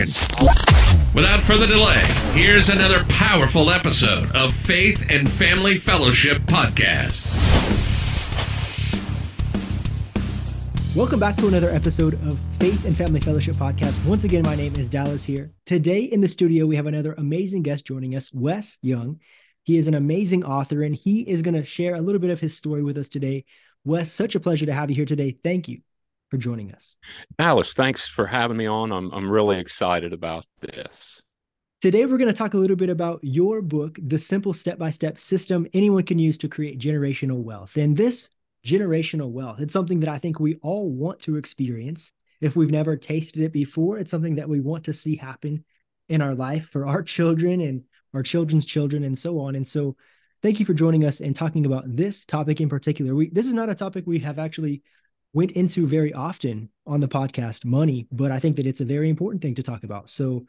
Without further delay, here's another powerful episode of Faith and Family Fellowship Podcast. Welcome back to another episode of Faith and Family Fellowship Podcast. Once again, my name is Dallas here. Today in the studio, we have another amazing guest joining us, Wes Young. He is an amazing author and he is going to share a little bit of his story with us today. Wes, such a pleasure to have you here today. Thank you for joining us. Dallas, thanks for having me on. I'm, I'm really excited about this. Today, we're going to talk a little bit about your book, The Simple Step by Step System Anyone Can Use to Create Generational Wealth. And this generational wealth, it's something that I think we all want to experience. If we've never tasted it before, it's something that we want to see happen in our life for our children and our children's children and so on. And so, thank you for joining us and talking about this topic in particular. We, this is not a topic we have actually went into very often on the podcast money, but I think that it's a very important thing to talk about. So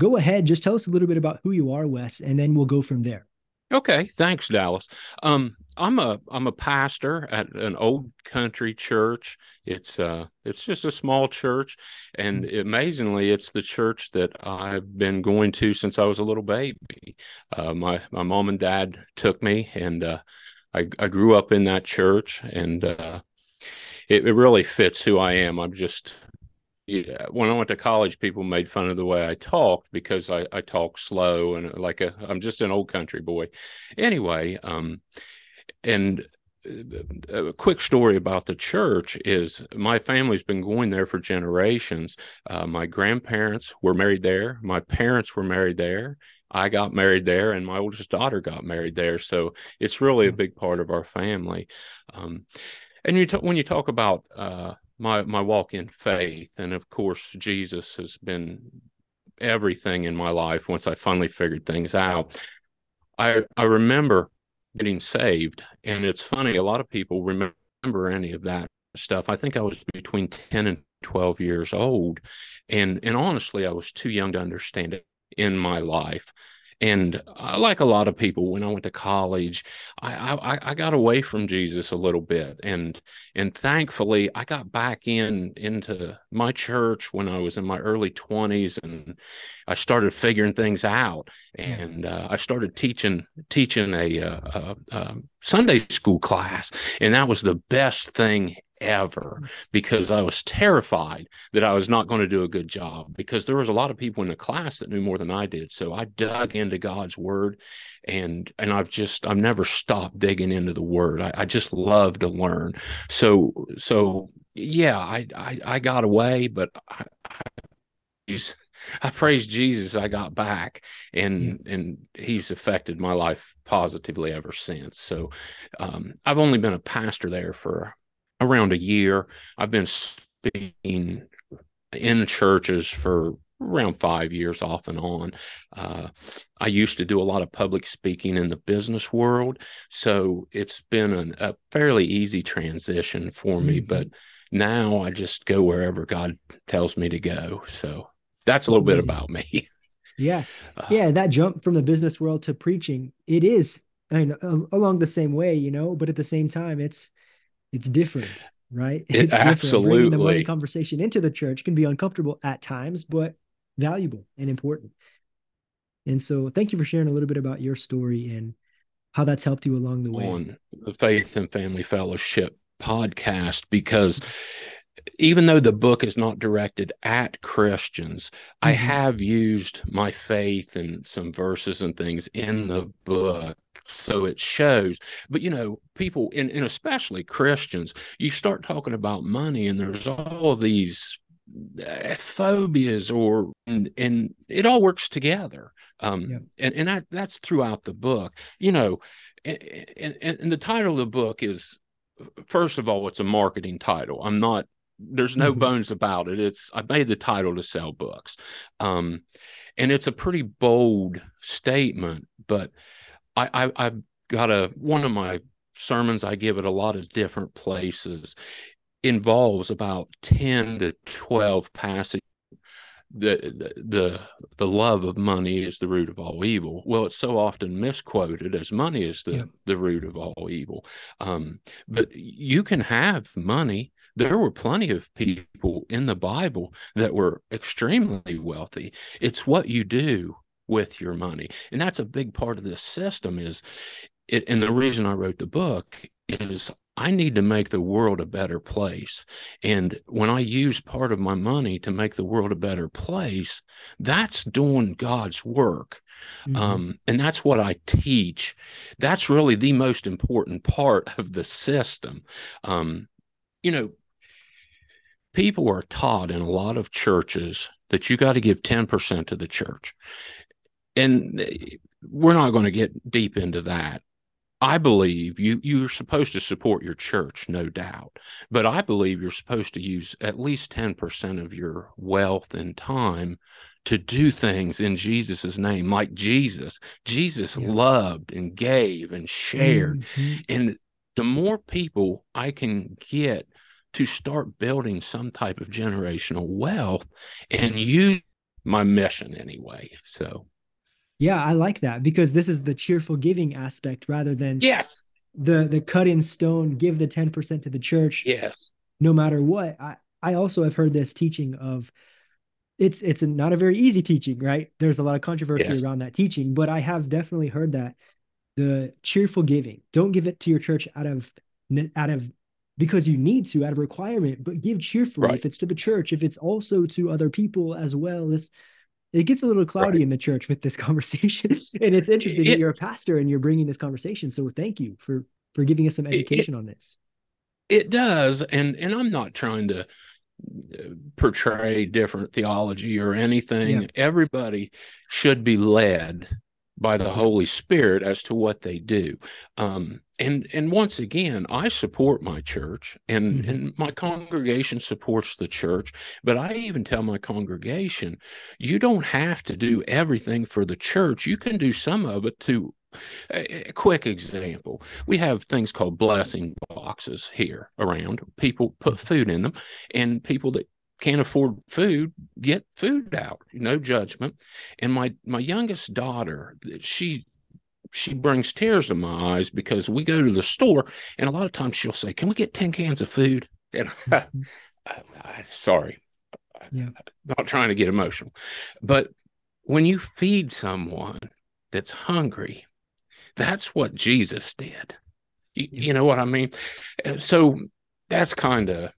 go ahead, just tell us a little bit about who you are, Wes, and then we'll go from there. Okay, thanks, Dallas. Um, I'm a I'm a pastor at an old country church. It's uh it's just a small church, and mm-hmm. amazingly, it's the church that I've been going to since I was a little baby. Uh, my my mom and dad took me, and uh, I I grew up in that church, and uh, it, it really fits who I am. I'm just yeah, when I went to college, people made fun of the way I talked because I, I talk slow and like a I'm just an old country boy. Anyway, um, and uh, a quick story about the church is my family's been going there for generations. Uh, my grandparents were married there. My parents were married there. I got married there, and my oldest daughter got married there. So it's really a hmm. big part of our family. Um, and you t- when you talk about uh, my my walk in faith, and of course Jesus has been everything in my life. Once I finally figured things out, I I remember getting saved, and it's funny. A lot of people remember any of that stuff. I think I was between ten and twelve years old, and and honestly, I was too young to understand it in my life. And I, like a lot of people, when I went to college, I, I, I got away from Jesus a little bit, and and thankfully I got back in into my church when I was in my early twenties, and I started figuring things out, and uh, I started teaching teaching a, a, uh, a, a Sunday school class, and that was the best thing ever because I was terrified that I was not going to do a good job because there was a lot of people in the class that knew more than I did. So I dug into God's word and and I've just I've never stopped digging into the word. I, I just love to learn. So so yeah, I I, I got away, but I, I, I praise Jesus I got back and and he's affected my life positively ever since. So um, I've only been a pastor there for around a year. I've been speaking in churches for around five years off and on. Uh, I used to do a lot of public speaking in the business world. So it's been an, a fairly easy transition for me. Mm-hmm. But now I just go wherever God tells me to go. So that's a little bit about me. Yeah. Uh, yeah. That jump from the business world to preaching, it is I mean, along the same way, you know, but at the same time, it's it's different, right? It, it's absolutely. Bringing the money conversation into the church can be uncomfortable at times, but valuable and important. And so, thank you for sharing a little bit about your story and how that's helped you along the way. On the Faith and Family Fellowship podcast, because even though the book is not directed at Christians, mm-hmm. I have used my faith and some verses and things in the book so it shows but you know people and, and especially christians you start talking about money and there's all these uh, phobias or and, and it all works together Um, yeah. and, and that that's throughout the book, you know, and, and, and the title of the book is, first of all, it's a marketing title. I'm not, there's no mm-hmm. bones about it. It's, I made the title to sell books. Um, and it's a pretty bold statement, but I, I, I've got a, one of my sermons I give at a lot of different places involves about 10 to 12 passages the, the the love of money is the root of all evil. Well, it's so often misquoted as money is the yeah. the root of all evil. Um, but you can have money. There were plenty of people in the Bible that were extremely wealthy. It's what you do with your money, and that's a big part of this system. Is it, and the reason I wrote the book is I need to make the world a better place. And when I use part of my money to make the world a better place, that's doing God's work. Mm-hmm. Um, and that's what I teach. That's really the most important part of the system. Um, you know, people are taught in a lot of churches that you got to give 10% to the church. And eh, we're not going to get deep into that. I believe you you're supposed to support your church, no doubt. But I believe you're supposed to use at least 10% of your wealth and time to do things in Jesus' name, like Jesus. Jesus yeah. loved and gave and shared. Mm-hmm. And the more people I can get to start building some type of generational wealth and use my mission anyway. So yeah, I like that because this is the cheerful giving aspect rather than yes. the the cut in stone give the 10% to the church. Yes. No matter what i i also have heard this teaching of it's it's not a very easy teaching right? There's a lot of controversy yes. around that teaching but i have definitely heard that the cheerful giving don't give it to your church out of out of because you need to out of requirement but give cheerfully right. if it's to the church if it's also to other people as well. This it gets a little cloudy right. in the church with this conversation and it's interesting it, that you're a pastor and you're bringing this conversation so thank you for for giving us some education it, on this it does and and i'm not trying to uh, portray different theology or anything yeah. everybody should be led by the Holy Spirit as to what they do. Um, and and once again, I support my church, and mm-hmm. and my congregation supports the church. But I even tell my congregation, you don't have to do everything for the church. You can do some of it to a, a quick example we have things called blessing boxes here around people put food in them and people that can't afford food, get food out. No judgment. And my my youngest daughter, she she brings tears to my eyes because we go to the store and a lot of times she'll say, "Can we get ten cans of food?" And mm-hmm. I, I, sorry, yeah. I'm not trying to get emotional, but when you feed someone that's hungry, that's what Jesus did. You, you know what I mean? Uh, so that's kind of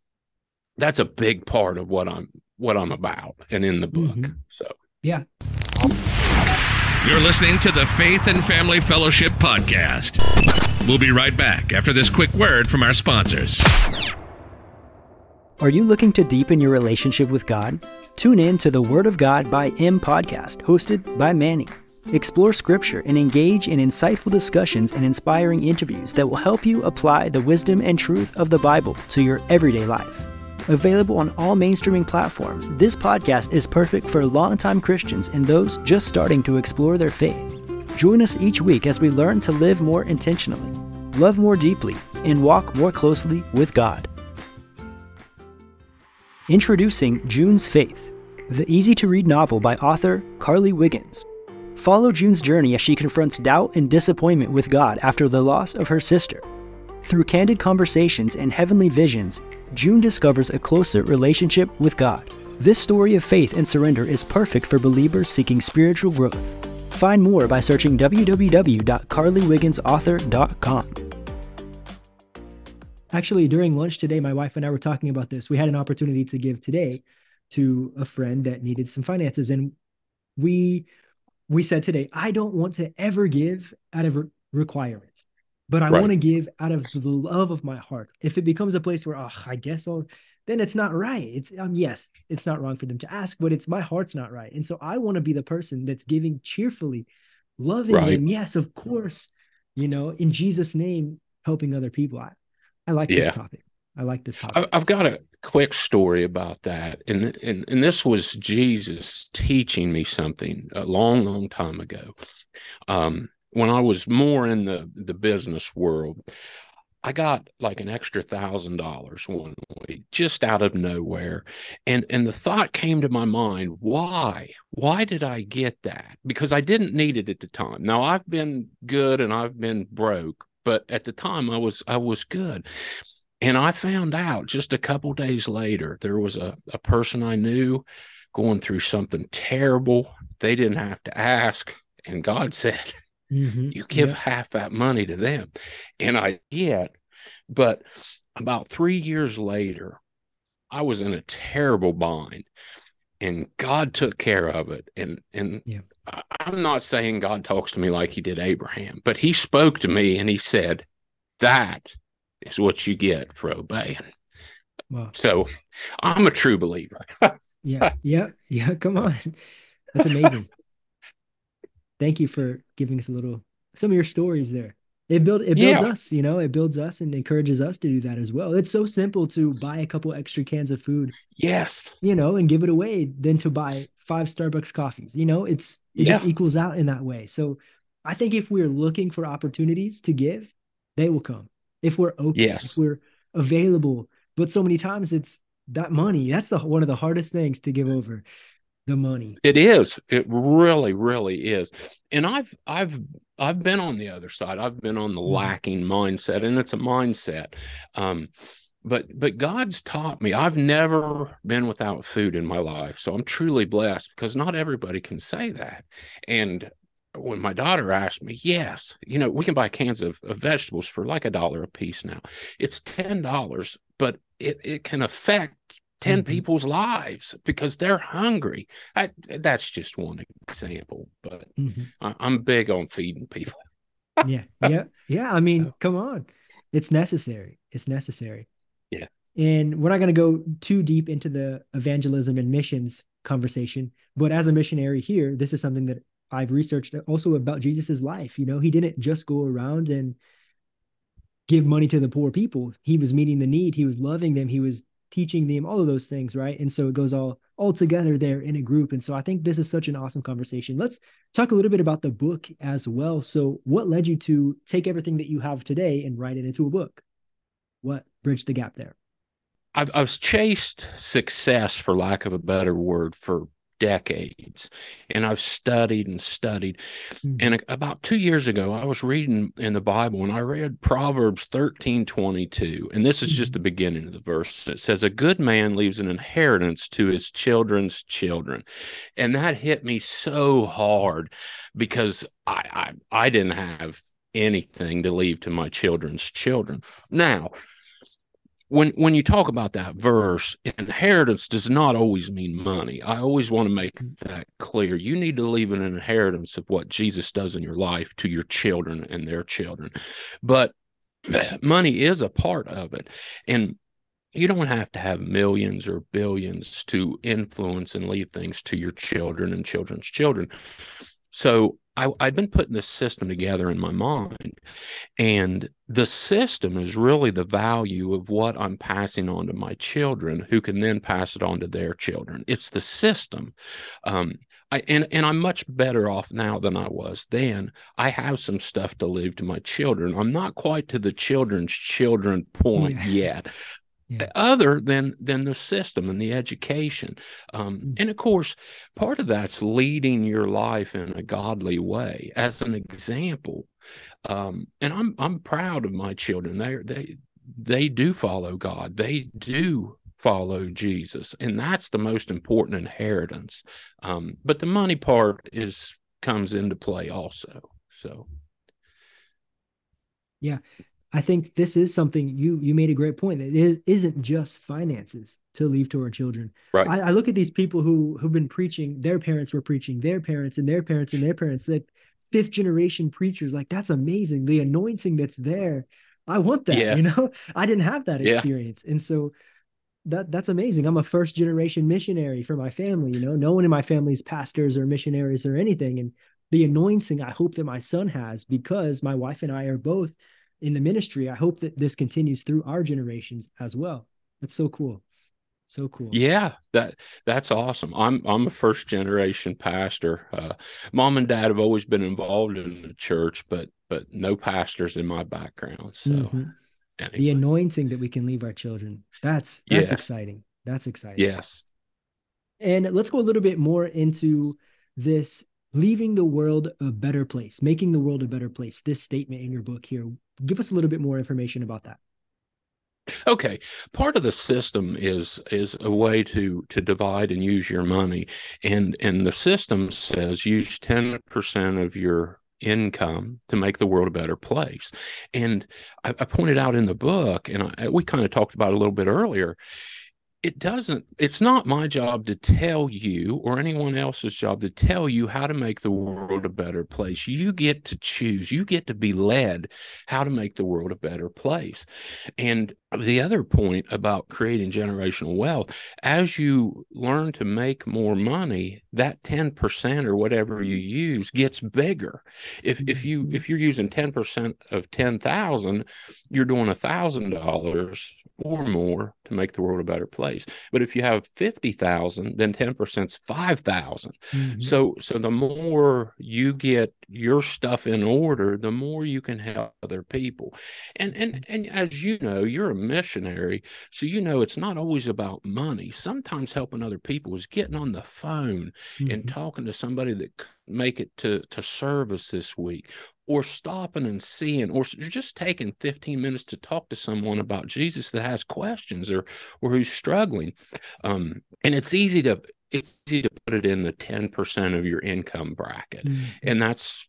that's a big part of what I'm what I'm about and in the book. Mm-hmm. So yeah. Um, You're listening to the Faith and Family Fellowship podcast. We'll be right back after this quick word from our sponsors. Are you looking to deepen your relationship with God? Tune in to the Word of God by M podcast, hosted by Manny. Explore scripture and engage in insightful discussions and inspiring interviews that will help you apply the wisdom and truth of the Bible to your everyday life. Available on all mainstreaming platforms, this podcast is perfect for longtime Christians and those just starting to explore their faith. Join us each week as we learn to live more intentionally, love more deeply, and walk more closely with God. Introducing June's Faith, the easy to read novel by author Carly Wiggins. Follow June's journey as she confronts doubt and disappointment with God after the loss of her sister. Through candid conversations and heavenly visions, June discovers a closer relationship with God. This story of faith and surrender is perfect for believers seeking spiritual growth. Find more by searching www.carlywigginsauthor.com. Actually, during lunch today, my wife and I were talking about this. We had an opportunity to give today to a friend that needed some finances, and we we said today, I don't want to ever give out of re- requirements but I right. want to give out of the love of my heart. If it becomes a place where, oh, I guess I'll then it's not right. It's um, yes, it's not wrong for them to ask, but it's my heart's not right. And so I want to be the person that's giving cheerfully, loving Right. them. Yes, of course, you know, in Jesus' name, helping other people. I, I like Yeah. this topic. I like this topic. I've got a quick story about that, and and and this was Jesus teaching me something a long, long time ago. Um, when I was more in the the business world, I got like an extra thousand dollars one week just out of nowhere, and and the thought came to my mind: why? Why did I get that? Because I didn't need it at the time. Now I've been good and I've been broke, but at the time I was I was good. And I found out just a couple days later, there was a, a person I knew going through something terrible. They didn't have to ask. And God said, Mhm. You give Yeah. half that money to them. And I did. But about three years later, I was in a terrible bind. And God took care of it. And and Yeah. I'm not saying God talks to me like he did Abraham, but he spoke to me and he said, That is what you get for obeying. Wow. So I'm a true believer. Yeah. Yeah. Yeah. Come on. That's amazing. Thank you for giving us a little some of your stories there. It build it builds Yeah. us, you know, it builds us and encourages us to do that as well. It's so simple to buy a couple extra cans of food, Yes. you know, and give it away than to buy five Starbucks coffees. You know, it's it just equals out in that way. So I think if we're looking for opportunities to give, they will come. If we're open, Yes. if we're available. But so many times it's that money. That's the one of the hardest things to give over. The money. It is. It really, really is. And I've I've I've been on the other side. I've been on the Mhm. lacking mindset, and it's a mindset. Um, but but God's taught me. I've never been without food in my life, so I'm truly blessed because not everybody can say that. And when my daughter asked me, yes, you know, we can buy cans of, of vegetables for like a dollar a piece now. It's ten dollars, but it it can affect 10 Mhm. people's lives because they're hungry. I, that's just one example, but Mhm. I, I'm big on feeding people. yeah yeah yeah i mean come on it's necessary it's necessary Yeah. and we're not going to go too deep into the evangelism and missions conversation but as a missionary here this is something that i've researched also about jesus's life you know he didn't just go around and give money to the poor people he was meeting the need he was loving them he was teaching them all of those things right? And so it goes all all together there in a group. And so i think this is such an awesome conversation. Let's talk a little bit about the book as well. So what led you to take everything that you have today and write it into a book? What bridged the gap there? I've, I've chased success, for lack of a better word, for decades. And I've studied and studied. Mhm. And about two years ago, I was reading in the Bible and I read Proverbs thirteen twenty two, And this is just the beginning of the verse. It says, A good man leaves an inheritance to his children's children. And that hit me so hard because I, I, I didn't have anything to leave to my children's children. Now, when when you talk about that verse, inheritance does not always mean money. I always want to make that clear. You need to leave an inheritance of what Jesus does in your life to your children and their children. But money is a part of it. And you don't have to have millions or billions to influence and leave things to your children and children's children. So I, I've been putting this system together in my mind, and the system is really the value of what I'm passing on to my children, who can then pass it on to their children. It's the system. Um, I, and and I'm much better off now than I was then. I have some stuff to leave to my children. I'm not quite to the children's children point Yeah. yet, Yeah. other than than the system and the education. Um, Mm. and of course, part of that's leading your life in a godly way. As an example, um, and I'm I'm proud of my children. They they they do follow God. They do follow Jesus, and that's the most important inheritance. Um, but the money part is comes into play also. So I think this is something you you made a great point that it isn't just finances to leave to our children. right, I, I look at these people who who've been preaching, their parents were preaching, their parents and their parents and their parents, like fifth generation preachers. Like that's amazing. The anointing that's there. I want that, you know. I didn't have that Yeah. experience. And so that that's amazing. I'm a first generation missionary for my family. You know, no one in my family is pastors or missionaries or anything. And the anointing I hope that my son has because my wife and I are both in the ministry. I hope that this continues through our generations as well. That's so cool. So cool. Yeah, that that's awesome. I'm I'm a first generation pastor. Uh, mom and dad have always been involved in the church, but but no pastors in my background. So mm-hmm. anyway. the anointing that we can leave our children. That's that's yes. exciting. That's exciting. Yes. And let's go a little bit more into this leaving the world a better place, making the world a better place. This statement in your book here. Give us a little bit more information about that. Okay, part of the system is is a way to to divide and use your money, and and the system says use ten percent of your income to make the world a better place. And I, I pointed out in the book, and I, we kind of talked about a little bit earlier, it doesn't it's not my job to tell you or anyone else's job to tell you how to make the world a better place. You get to choose. You get to be led how to make the world a better place. And the other point about creating generational wealth as you learn to make more money that 10% or whatever you use gets bigger. If if you mm-hmm. if you're using 10% of 10,000 you're doing $1,000 or more to make the world a better place. But if you have 50,000 then 10% is 5,000 mm-hmm. so so the more you get your stuff in order the more you can help other people. And and and as you know you're a missionary. So, you know, it's not always about money. Sometimes helping other people is getting on the phone mm-hmm. and talking to somebody that make it to, to service this week or stopping and seeing or just taking 15 minutes to talk to someone about jesus that has questions or or who's struggling um, and it's easy to it's easy to put it in the 10% of your income bracket mm-hmm. and that's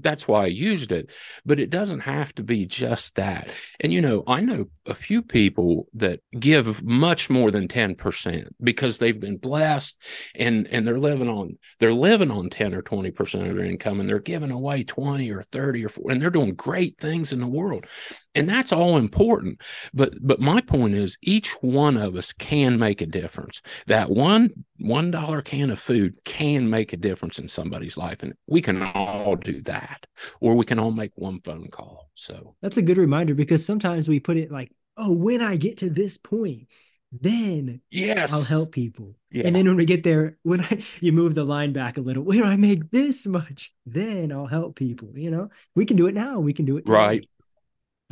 that's why I used it. But it doesn't have to be just that. And you know, I know a few people that give much more than 10% because they've been blessed and and they're living on they're living on 10 or 20% of their income and they're giving away 20 or 30 or 40 and they're doing great things in the world. And that's all important. But but my point is each one of us can make a difference. That one one dollar can of food can make a difference in somebody's life and we can all do that or we can all make one phone call so that's a good reminder because sometimes we put it like oh when i get to this point then yes i'll help people yeah. and then when we get there when I, you move the line back a little when i make this much then i'll help people you know we can do it now we can do it today. right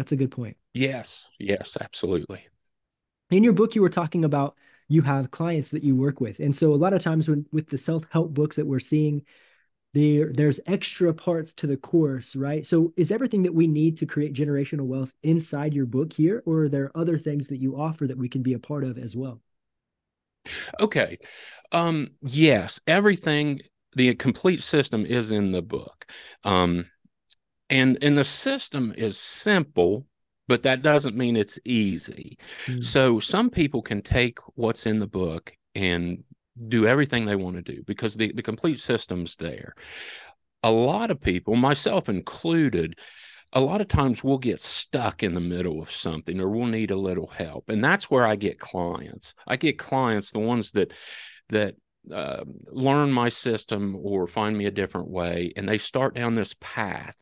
that's a good point yes yes absolutely in your book you were talking about you have clients that you work with. And so a lot of times when with the self-help books that we're seeing, there there's extra parts to the course, right? So is everything that we need to create generational wealth inside your book here, or are there other things that you offer that we can be a part of as well? Okay. Um, yes, everything, the complete system is in the book. Um, and and the system is simple but that doesn't mean it's easy. Mm. So some people can take what's in the book and do everything they want to do because the, the complete system's there. A lot of people, myself included, a lot of times we'll get stuck in the middle of something or we'll need a little help. And that's where I get clients. I get clients, the ones that that uh, learn my system or find me a different way, and they start down this path.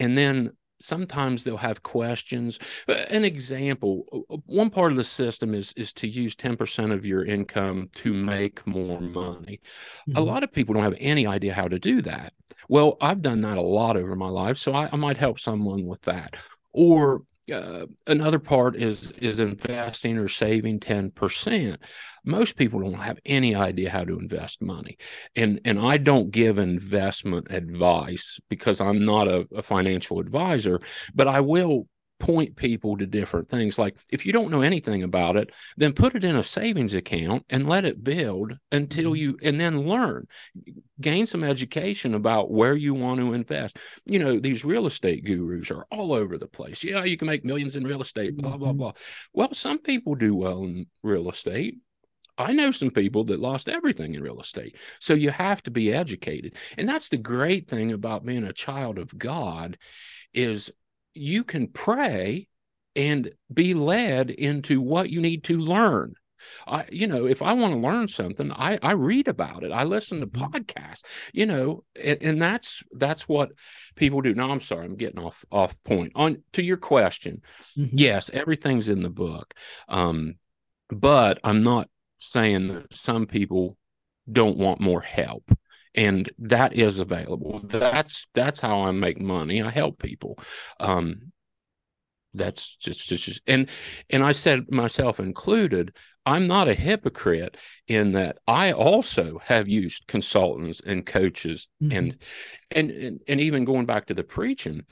And then sometimes they'll have questions. Uh, an example one part of the system is is to use 10% of your income to make more money. Mm-hmm. a lot of people don't have any idea how to do that. Well i've done that a lot over my life so i, I might help someone with that. Or uh, another part is is investing or saving 10% most people don't have any idea how to invest money. And and i don't give investment advice because i'm not a, a financial advisor but i will point people to different things. Like if you don't know anything about it, then put it in a savings account and let it build until mm-hmm. you, and then learn, gain some education about where you want to invest. You know, these real estate gurus are all over the place. Yeah, you can make millions in real estate, blah, blah, mm-hmm. blah. Well, some people do well in real estate. I know some people that lost everything in real estate. So you have to be educated. And that's the great thing about being a child of God is you can pray and be led into what you need to learn. I, you know, if I want to learn something, I, I read about it. I listen to mm-hmm. podcasts, you know, and, and that's, that's what people do. Now, I'm sorry, I'm getting off, off point on to your question. Mm-hmm. Yes, everything's in the book. Um, but I'm not saying that some people don't want more help and that is available. That's that's how i make money. I help people. Um that's just, just, just and and i said myself included i'm not a hypocrite in that i also have used consultants and coaches mm-hmm. and, and and and even going back to the preaching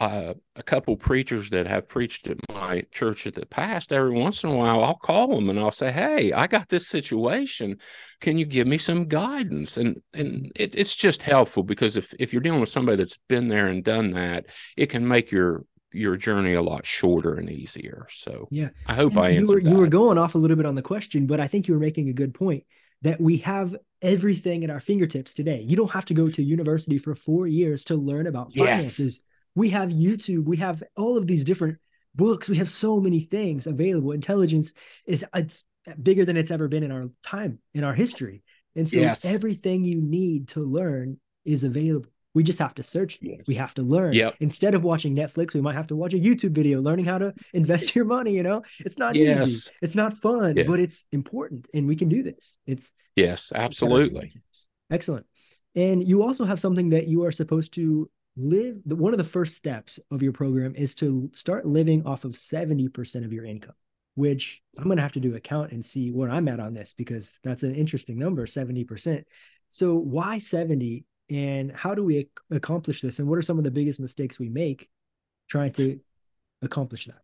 uh, a couple preachers that have preached at my church at the past every once in a while i'll call them and i'll say hey i got this situation can you give me some guidance and and it, it's just helpful because if if you're dealing with somebody that's been there and done that it can make your your journey a lot shorter and easier. So yeah, I hope and I you were that. you were going off a little bit on the question, but I think you were making a good point that we have everything at our fingertips today. You don't have to go to university for four years to learn about finances. Yes. We have YouTube. We have all of these different books. We have so many things available. Intelligence is it's bigger than it's ever been in our time in our history. And so yes. everything you need to learn is available. We just have to search. Yes. We have to learn. Yep. Instead of watching Netflix, we might have to watch a YouTube video learning how to invest your money. You know, it's not yes. easy. It's not fun, yeah. but it's important, and we can do this. It's yes, absolutely. Excellent. And you also have something that you are supposed to live. One of the first steps of your program is to start living off of seventy percent of your income. Which I'm going to have to do a count and see where I'm at on this because that's an interesting number, seventy percent. So why 70 and how do we accomplish this? And what are some of the biggest mistakes we make trying to accomplish that?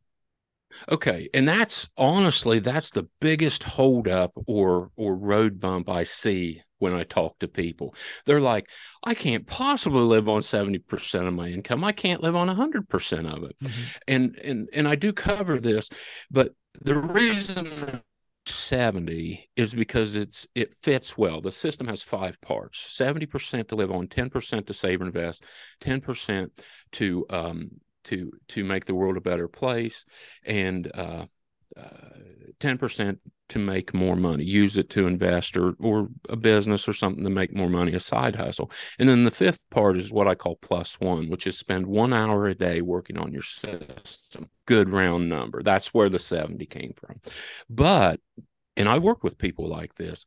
Okay and that's honestly that's the biggest holdup or or road bump i see when i talk to people. They're like i can't possibly live on 70% of my income. I can't live on 100% of it. Mm-hmm. and and and i do cover this but the reason 70 is because it's it fits well. The system has five parts: 70% to live on, 10% to save and invest, 10% to um, to to make the world a better place, and uh, uh, 10% to make more money, use it to invest or or a business or something to make more money, a side hustle. And then the fifth part is what I call plus one, which is spend one hour a day working on your system. Good round number. That's where the 70 came from. But and I work with people like this.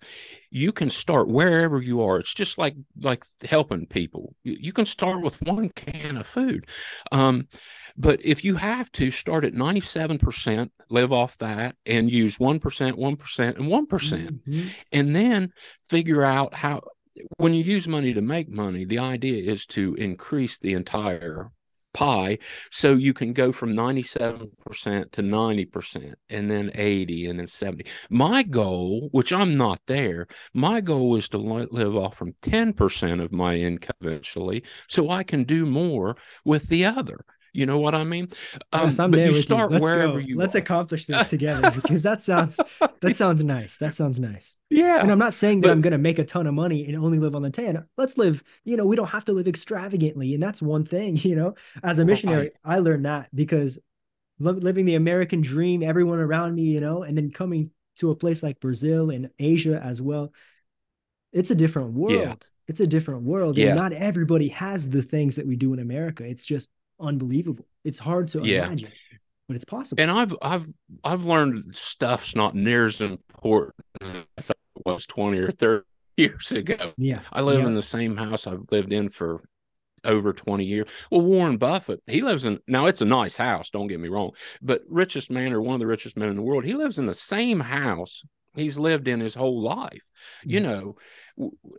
You can start wherever you are. It's just like like helping people. You can start with one can of food, um, but if you have to start at ninety seven percent, live off that, and use one percent, one percent, and one mm-hmm. and then figure out how. When you use money to make money, the idea is to increase the entire pie so you can go from 97% to 90% and then 80 and then 70 my goal which i'm not there my goal is to live off from 10% of my income eventually so i can do more with the other you know what I mean? Um, yes, I'm there you start. Let's wherever go. you. Let's are. accomplish this together because that sounds that sounds nice. That sounds nice. Yeah. And I'm not saying that but, I'm going to make a ton of money and only live on the ten. Let's live. You know, we don't have to live extravagantly, and that's one thing. You know, as a missionary, I, I learned that because living the American dream, everyone around me, you know, and then coming to a place like Brazil and Asia as well. It's a different world. Yeah. It's a different world. Yeah. And not everybody has the things that we do in America. It's just unbelievable. It's hard to yeah. imagine, but it's possible. And I've I've I've learned stuff's not near as important as I thought it was twenty or thirty years ago. Yeah, I live yeah. in the same house I've lived in for over 20 years. Well, Warren Buffett, he lives in now it's a nice house, don't get me wrong, but richest man or one of the richest men in the world, he lives in the same house he's lived in his whole life. You know,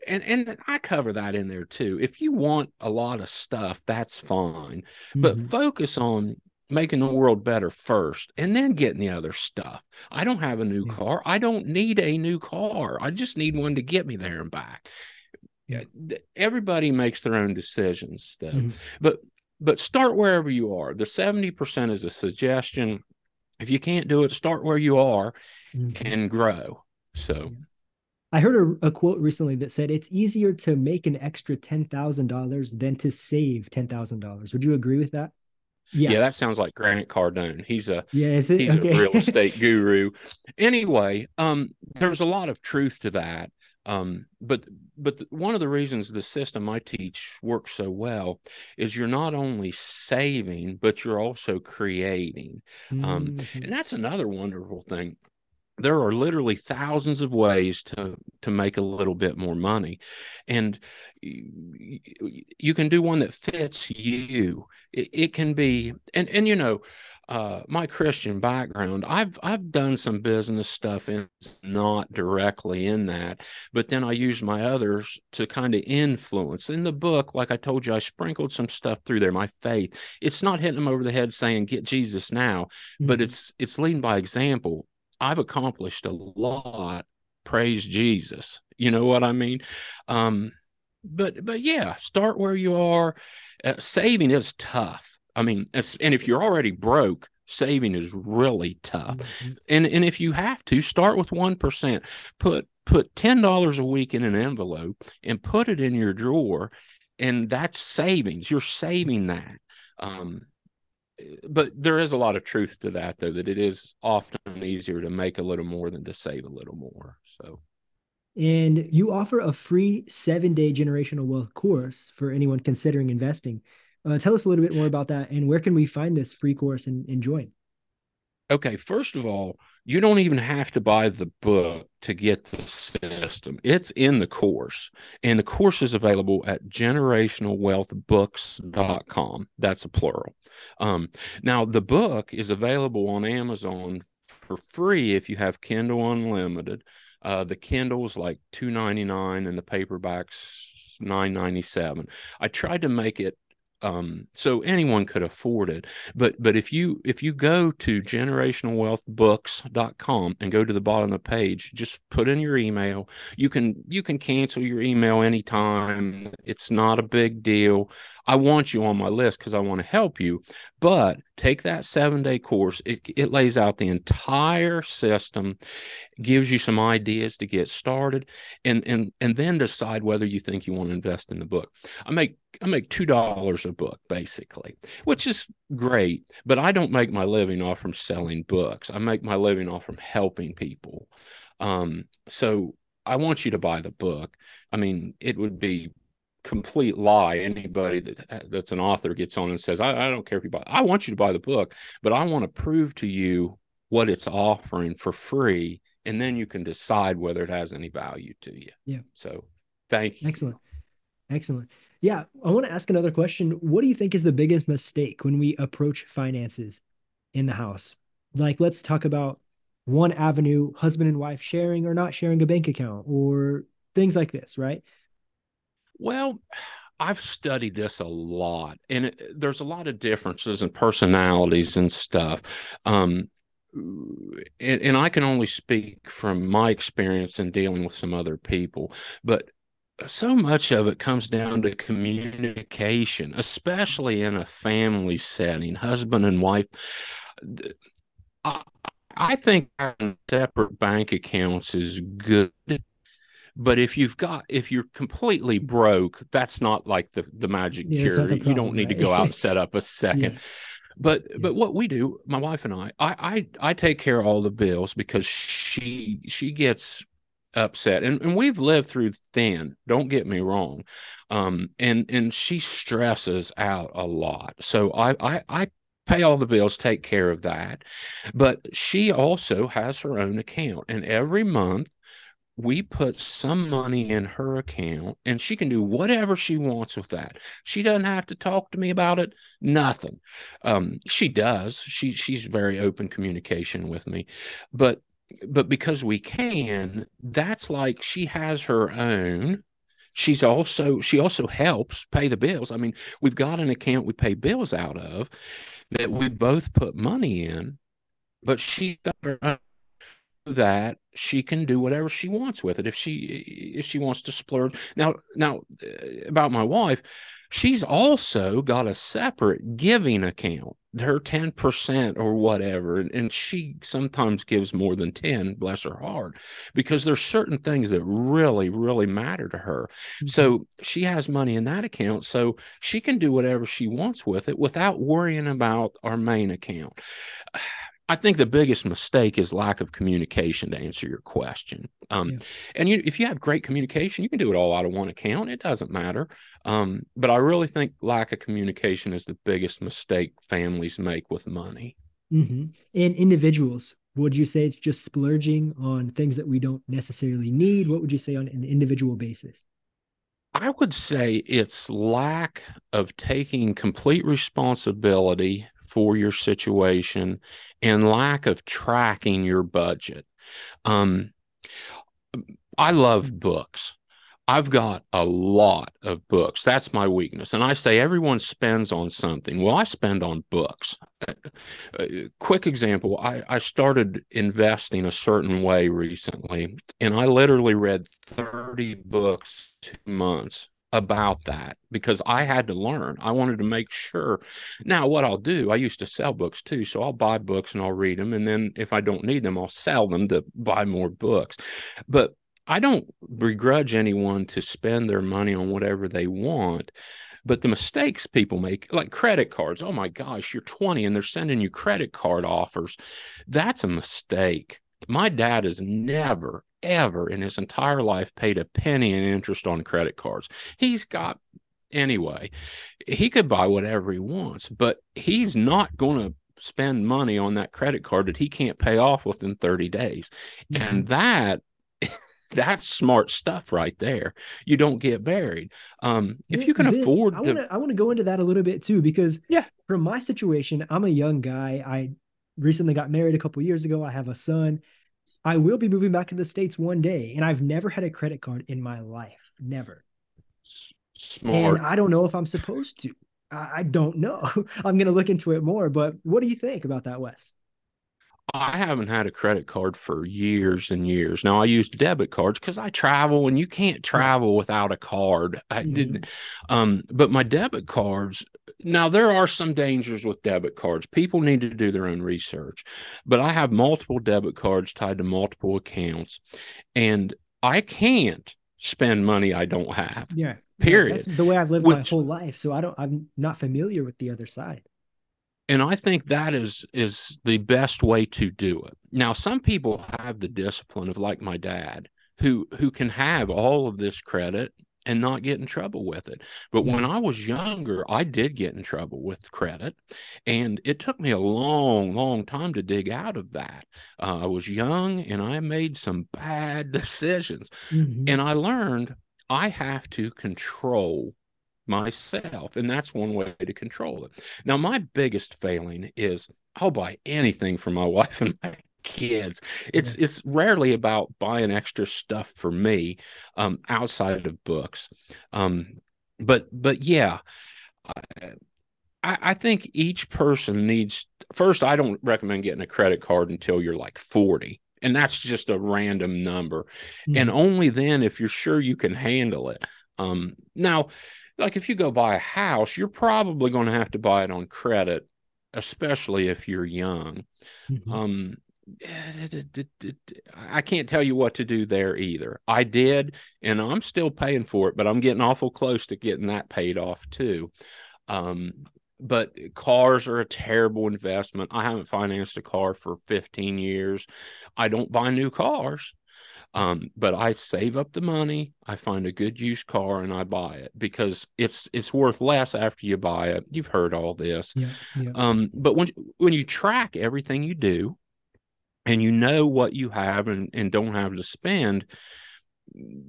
and and I cover that in there too. If you want a lot of stuff, that's fine, mm-hmm. but focus on making the world better first and then getting the other stuff. I don't have a new yeah. car. I don't need a new car. I just need one to get me there and back. Yeah, everybody makes their own decisions though. Mm-hmm. But but start wherever you are. The 70% is a suggestion. If you can't do it, start where you are mm-hmm. and grow. So I heard a, a, quote recently that said it's easier to make an extra ten thousand dollars than to save ten thousand dollars. Would you agree with that? Yeah. yeah, that sounds like Grant Cardone. He's a yeah, he's okay. a real estate guru. Anyway, um, there's a lot of truth to that. Um, but but one of the reasons the system I teach works so well is you're not only saving, but you're also creating. Um, mm-hmm. and that's another wonderful thing there are literally thousands of ways to to make a little bit more money and you, you can do one that fits you it, it, can be and and you know uh, my Christian background, I've I've done some business stuff and it's not directly in that, but then I use my others to kind of influence. In the book, like I told you, I sprinkled some stuff through there. My faith, it's not hitting them over the head saying "Get Jesus now," mm-hmm. but it's it's leading by example. I've accomplished a lot. Praise Jesus. You know what I mean? Um, but but yeah, start where you are. Uh, saving is tough I mean, and if you're already broke, saving is really tough. Mm-hmm. And and if you have to, start with one percent. Put put ten dollars a week in an envelope and put it in your drawer, and that's savings. You're saving that. Um, but there is a lot of truth to that, though, that it is often easier to make a little more than to save a little more. So. And you offer a free seven day generational wealth course for anyone considering investing. Uh, tell us a little bit more about that and where can we find this free course and, and join? Okay, first of all, you don't even have to buy the book to get the system. It's in the course, and the course is available at generationalwealthbooks.com. That's a plural. Um, now, the book is available on Amazon for free if you have Kindle Unlimited. Uh, the Kindle's like two ninety nine, and the paperbacks nine ninety seven. I tried to make it um, so anyone could afford it. But but if you if you go to generationalwealthbooks.com and go to the bottom of the page just put in your email. You can you can cancel your email anytime. It's not a big deal i want you on my list because i want to help you but take that seven day course it, it lays out the entire system gives you some ideas to get started and and and then decide whether you think you want to invest in the book. I make i make two dollars a book basically which is great but i don't make my living off from selling books. I make my living off from helping people. Um, so i want you to buy the book. I mean it would be complete lie. Anybody that uh, that's an author gets on and says, I, I don't care if you buy, I want you to buy the book, but I want to prove to you what it's offering for free. And then you can decide whether it has any value to you. Yeah. So thank you. Excellent. Excellent. Yeah. I want to ask another question. What do you think is the biggest mistake when we approach finances in the house? Like, let's talk about one avenue, husband and wife sharing or not sharing a bank account or things like this, right? Well, I've studied this a lot, and it, there's a lot of differences in personalities and stuff. Um, and, and, I can only speak from my experience in dealing with some other people, but so much of it comes down to communication, especially in a family setting, husband and wife. I, I think separate bank accounts is good but if you've got if you're completely broke, that's not like the the magic yeah, cure. The problem, you don't need right? to go out and set up a second. yeah. But yeah. but what we do, my wife and I, I I I take care of all the bills because she she gets upset and, and we've lived through thin don't get me wrong um and and she stresses out a lot so i i i pay all the bills take care of that but she also has her own account and every month we put some money in her account and she can do whatever she wants with that. She doesn't have to talk to me about it nothing. Um, she does. She she's very open communication with me. But but because we can that's like she has her own. She's also she also helps pay the bills. I mean we've got an account we pay bills out of that we both put money in but she's got her own that she can do whatever she wants with it. If she if she wants to splurge. Now now uh, about my wife she's also got a separate giving account her 10% or whatever. And, and she sometimes gives more than 10 bless her heart because there's certain things that really really matter to her. Mm-hmm. so she has money in that account so she can do whatever she wants with it without worrying about our main account I think the biggest mistake is lack of communication to answer your question. Um, yeah. And you, if you have great communication, you can do it all out of one account. It doesn't matter. Um, but I really think lack of communication is the biggest mistake families make with money. Mm-hmm. And individuals, would you say it's just splurging on things that we don't necessarily need? What would you say on an individual basis? I would say it's lack of taking complete responsibility for your situation and lack of tracking your budget. Um, I love books. I've got a lot of books. That's my weakness. And I say everyone spends on something. Well, I spend on books. Uh, uh, quick example I, I started investing a certain way recently, and I literally read 30 books two months about that because I had to learn. I wanted to make sure. Now, what I'll do, I used to sell books too. So I'll buy books and I'll read them. And then if I don't need them, I'll sell them to buy more books. But I don't begrudge anyone to spend their money on whatever they want. But the mistakes people make, like credit cards, oh my gosh, you're 20 and they're sending you credit card offers. That's a mistake. My dad has never, ever in his entire life paid a penny in interest on credit cards. He's got anyway, he could buy whatever he wants, but he's not going to spend money on that credit card that he can't pay off within 30 days. Mm-hmm. And that that's smart stuff right there. You don't get buried. Um, if you can afford I wanna, I want to go into that a little bit too, because yeah, from my situation, I'm a young guy. I recently got married a couple years ago. I have a son. I will be moving back to the States one day, and I've never had a credit card in my life. Never. Smart. And I don't know if I'm supposed to. I, I don't know. I'm going to look into it more. But what do you think about that, Wes? I haven't had a credit card for years and years. Now I use debit cards because I travel and you can't travel without a card. I mm-hmm. didn't, um, but my debit cards. Now there are some dangers with debit cards. People need to do their own research, but I have multiple debit cards tied to multiple accounts, and I can't spend money I don't have. Yeah. Period. Yeah, the way I've lived Which, my whole life, so I don't. I'm not familiar with the other side and i think that is is the best way to do it. Now some people have the discipline of like my dad who who can have all of this credit and not get in trouble with it. But when i was younger i did get in trouble with credit and it took me a long long time to dig out of that. Uh, i was young and i made some bad decisions. Mm-hmm. and i learned i have to control myself. And that's one way to control it. Now, my biggest failing is I'll buy anything for my wife and my kids. It's yeah. it's rarely about buying extra stuff for me um, outside of books. Um, but but yeah, I, I think each person needs first. I don't recommend getting a credit card until you're like forty. And that's just a random number. Mm-hmm. And only then if you're sure you can handle it. Um, now, like if you go buy a house, you're probably going to have to buy it on credit, especially if you're young. Mm-hmm. Um, I can't tell you what to do there either. I did, and I'm still paying for it, but I'm getting awful close to getting that paid off too. Um, but cars are a terrible investment. I haven't financed a car for 15 years. I don't buy new cars. Um, but I save up the money, I find a good used car, and I buy it because it's it's worth less after you buy it. You've heard all this. Yeah, yeah. Um, but when when you track everything you do, and you know what you have and, and don't have to spend,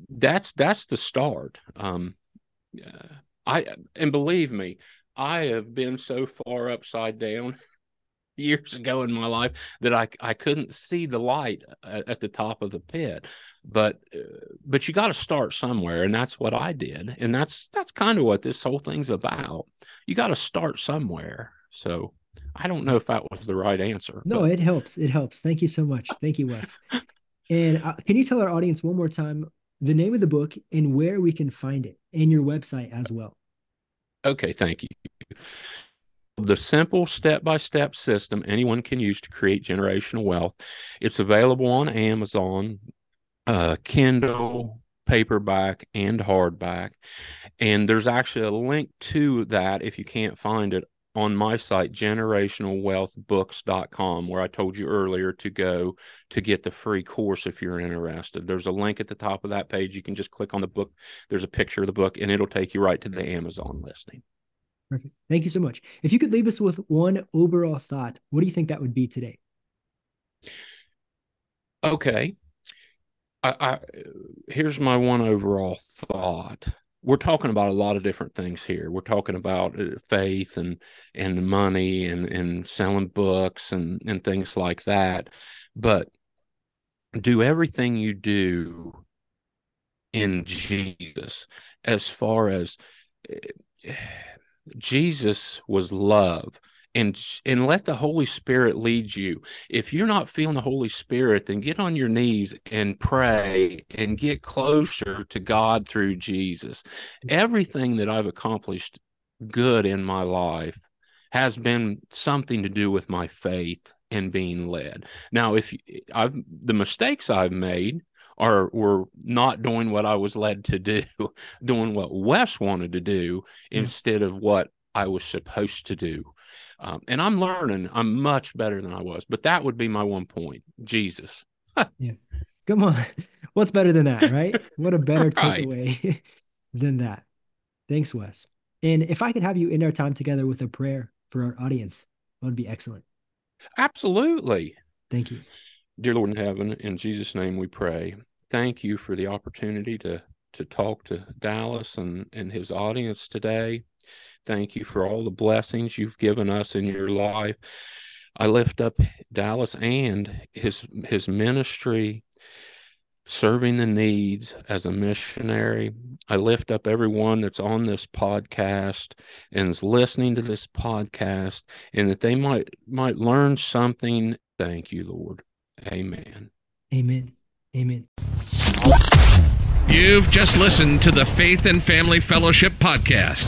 that's that's the start. Um, I and believe me, I have been so far upside down years ago in my life that I I couldn't see the light at, at the top of the pit. But uh, but you got to start somewhere, and that's what I did, and that's that's kind of what this whole thing's about. You got to start somewhere. So I don't know if that was the right answer. No, but... it helps. It helps. Thank you so much. Thank you, Wes. and uh, can you tell our audience one more time the name of the book and where we can find it, and your website as well? Okay, thank you. The simple step by step system anyone can use to create generational wealth. It's available on Amazon, uh, Kindle, paperback, and hardback. And there's actually a link to that if you can't find it on my site, generationalwealthbooks.com, where I told you earlier to go to get the free course if you're interested. There's a link at the top of that page. You can just click on the book. There's a picture of the book, and it'll take you right to the Amazon listing. Perfect. Thank you so much. If you could leave us with one overall thought, what do you think that would be today? Okay. I, I, here's my one overall thought. We're talking about a lot of different things here. We're talking about uh, faith and and money and and selling books and and things like that. But do everything you do in Jesus as far as eh, Jesus was love. And and let the holy spirit lead you. If you're not feeling the holy spirit then get on your knees and pray and get closer to god through jesus. Everything that i've accomplished good in my life has been something to do with my faith and being led. Now if i've the mistakes i've made are were not doing what I was led to do, doing what Wes wanted to do mm-hmm. instead of what I was supposed to do. Um, and I'm learning. I'm much better than I was. But that would be my one point. Jesus. yeah. Come on. What's better than that, right? What a better right. takeaway than that. Thanks, Wes. And if I could have you end our time together with a prayer for our audience, that would be excellent. Absolutely. Thank you. Dear Lord in heaven, in Jesus' name we pray thank you for the opportunity to to talk to Dallas and, and his audience today. Thank you for all the blessings you've given us in your life. I lift up Dallas and his his ministry serving the needs as a missionary. I lift up everyone that's on this podcast and is listening to this podcast and that they might might learn something. Thank you, Lord. Amen. Amen. Amen. You've just listened to the Faith and Family Fellowship Podcast